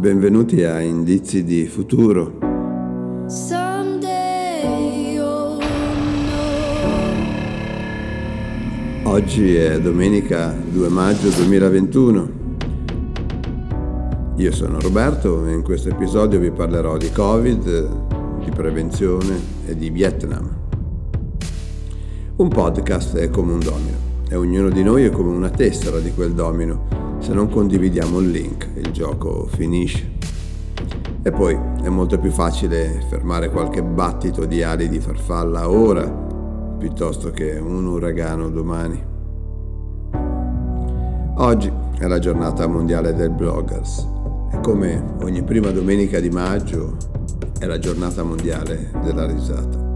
Benvenuti a Indizi di Futuro. Oggi è domenica 2 maggio 2021. Io sono Roberto e in questo episodio vi parlerò di Covid, di prevenzione e di Vietnam. Un podcast è come un domino e ognuno di noi è come una tessera di quel domino. Se non condividiamo il link, il gioco finisce. E poi è molto più facile fermare qualche battito di ali di farfalla ora piuttosto che un uragano domani. Oggi è la giornata mondiale del bloggers e come ogni prima domenica di maggio è la giornata mondiale della risata.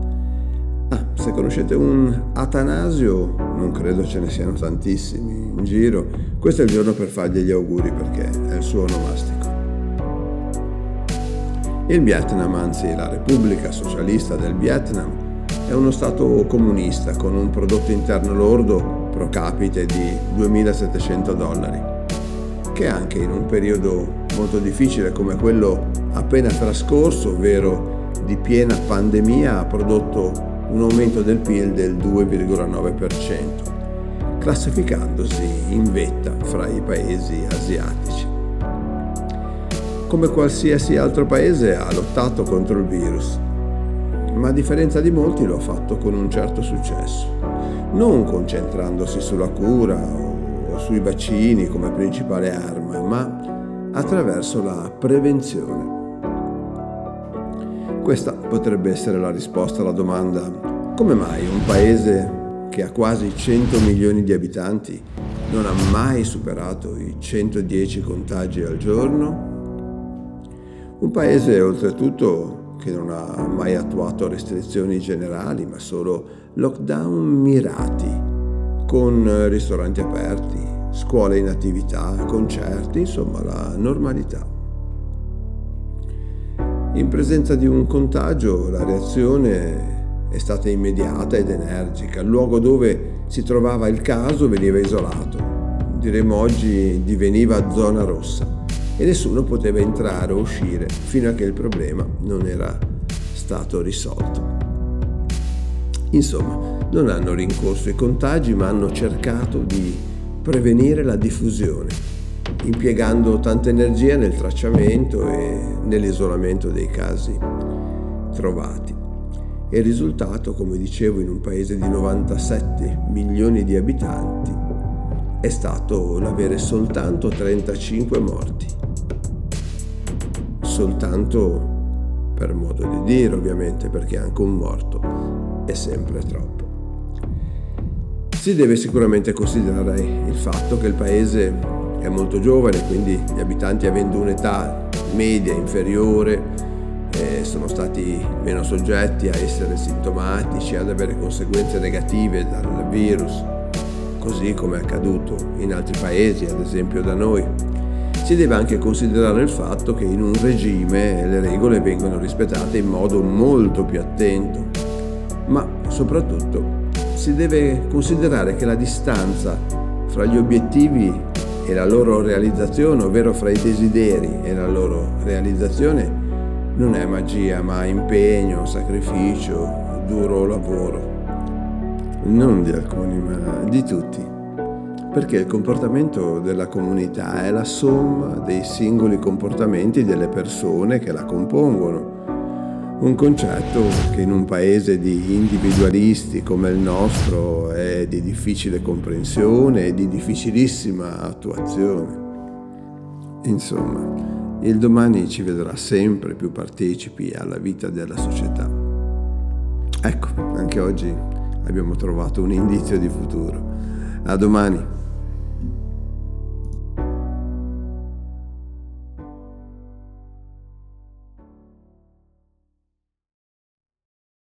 Ah, se conoscete un Atanasio, non credo ce ne siano tantissimi in giro, questo è il giorno per fargli gli auguri perché è il suo onomastico. Il Vietnam, anzi la Repubblica Socialista del Vietnam, è uno Stato comunista con un prodotto interno lordo pro capite di 2.700 dollari, che anche in un periodo molto difficile come quello appena trascorso, ovvero di piena pandemia, ha prodotto un aumento del PIL del 2,9%, classificandosi in vetta fra i paesi asiatici. Come qualsiasi altro paese ha lottato contro il virus, ma a differenza di molti lo ha fatto con un certo successo, non concentrandosi sulla cura o sui vaccini come principale arma, ma attraverso la prevenzione. Questa potrebbe essere la risposta alla domanda come mai un paese che ha quasi 100 milioni di abitanti non ha mai superato i 110 contagi al giorno? Un paese oltretutto che non ha mai attuato restrizioni generali ma solo lockdown mirati con ristoranti aperti, scuole in attività, concerti, insomma la normalità. In presenza di un contagio la reazione è stata immediata ed energica. Il luogo dove si trovava il caso veniva isolato. Diremmo oggi diveniva zona rossa e nessuno poteva entrare o uscire fino a che il problema non era stato risolto. Insomma, non hanno rincorso i contagi ma hanno cercato di prevenire la diffusione impiegando tanta energia nel tracciamento e nell'isolamento dei casi trovati. E il risultato, come dicevo, in un paese di 97 milioni di abitanti è stato l'avere soltanto 35 morti. Soltanto per modo di dire, ovviamente, perché anche un morto è sempre troppo. Si deve sicuramente considerare il fatto che il paese è molto giovane, quindi gli abitanti avendo un'età media inferiore eh, sono stati meno soggetti a essere sintomatici, ad avere conseguenze negative dal virus, così come è accaduto in altri paesi, ad esempio da noi. Si deve anche considerare il fatto che in un regime le regole vengono rispettate in modo molto più attento, ma soprattutto si deve considerare che la distanza fra gli obiettivi e la loro realizzazione, ovvero fra i desideri e la loro realizzazione, non è magia, ma impegno, sacrificio, duro lavoro. Non di alcuni, ma di tutti. Perché il comportamento della comunità è la somma dei singoli comportamenti delle persone che la compongono un concetto che in un paese di individualisti come il nostro è di difficile comprensione e di difficilissima attuazione. Insomma, il domani ci vedrà sempre più partecipi alla vita della società. Ecco, anche oggi abbiamo trovato un indizio di futuro. A domani.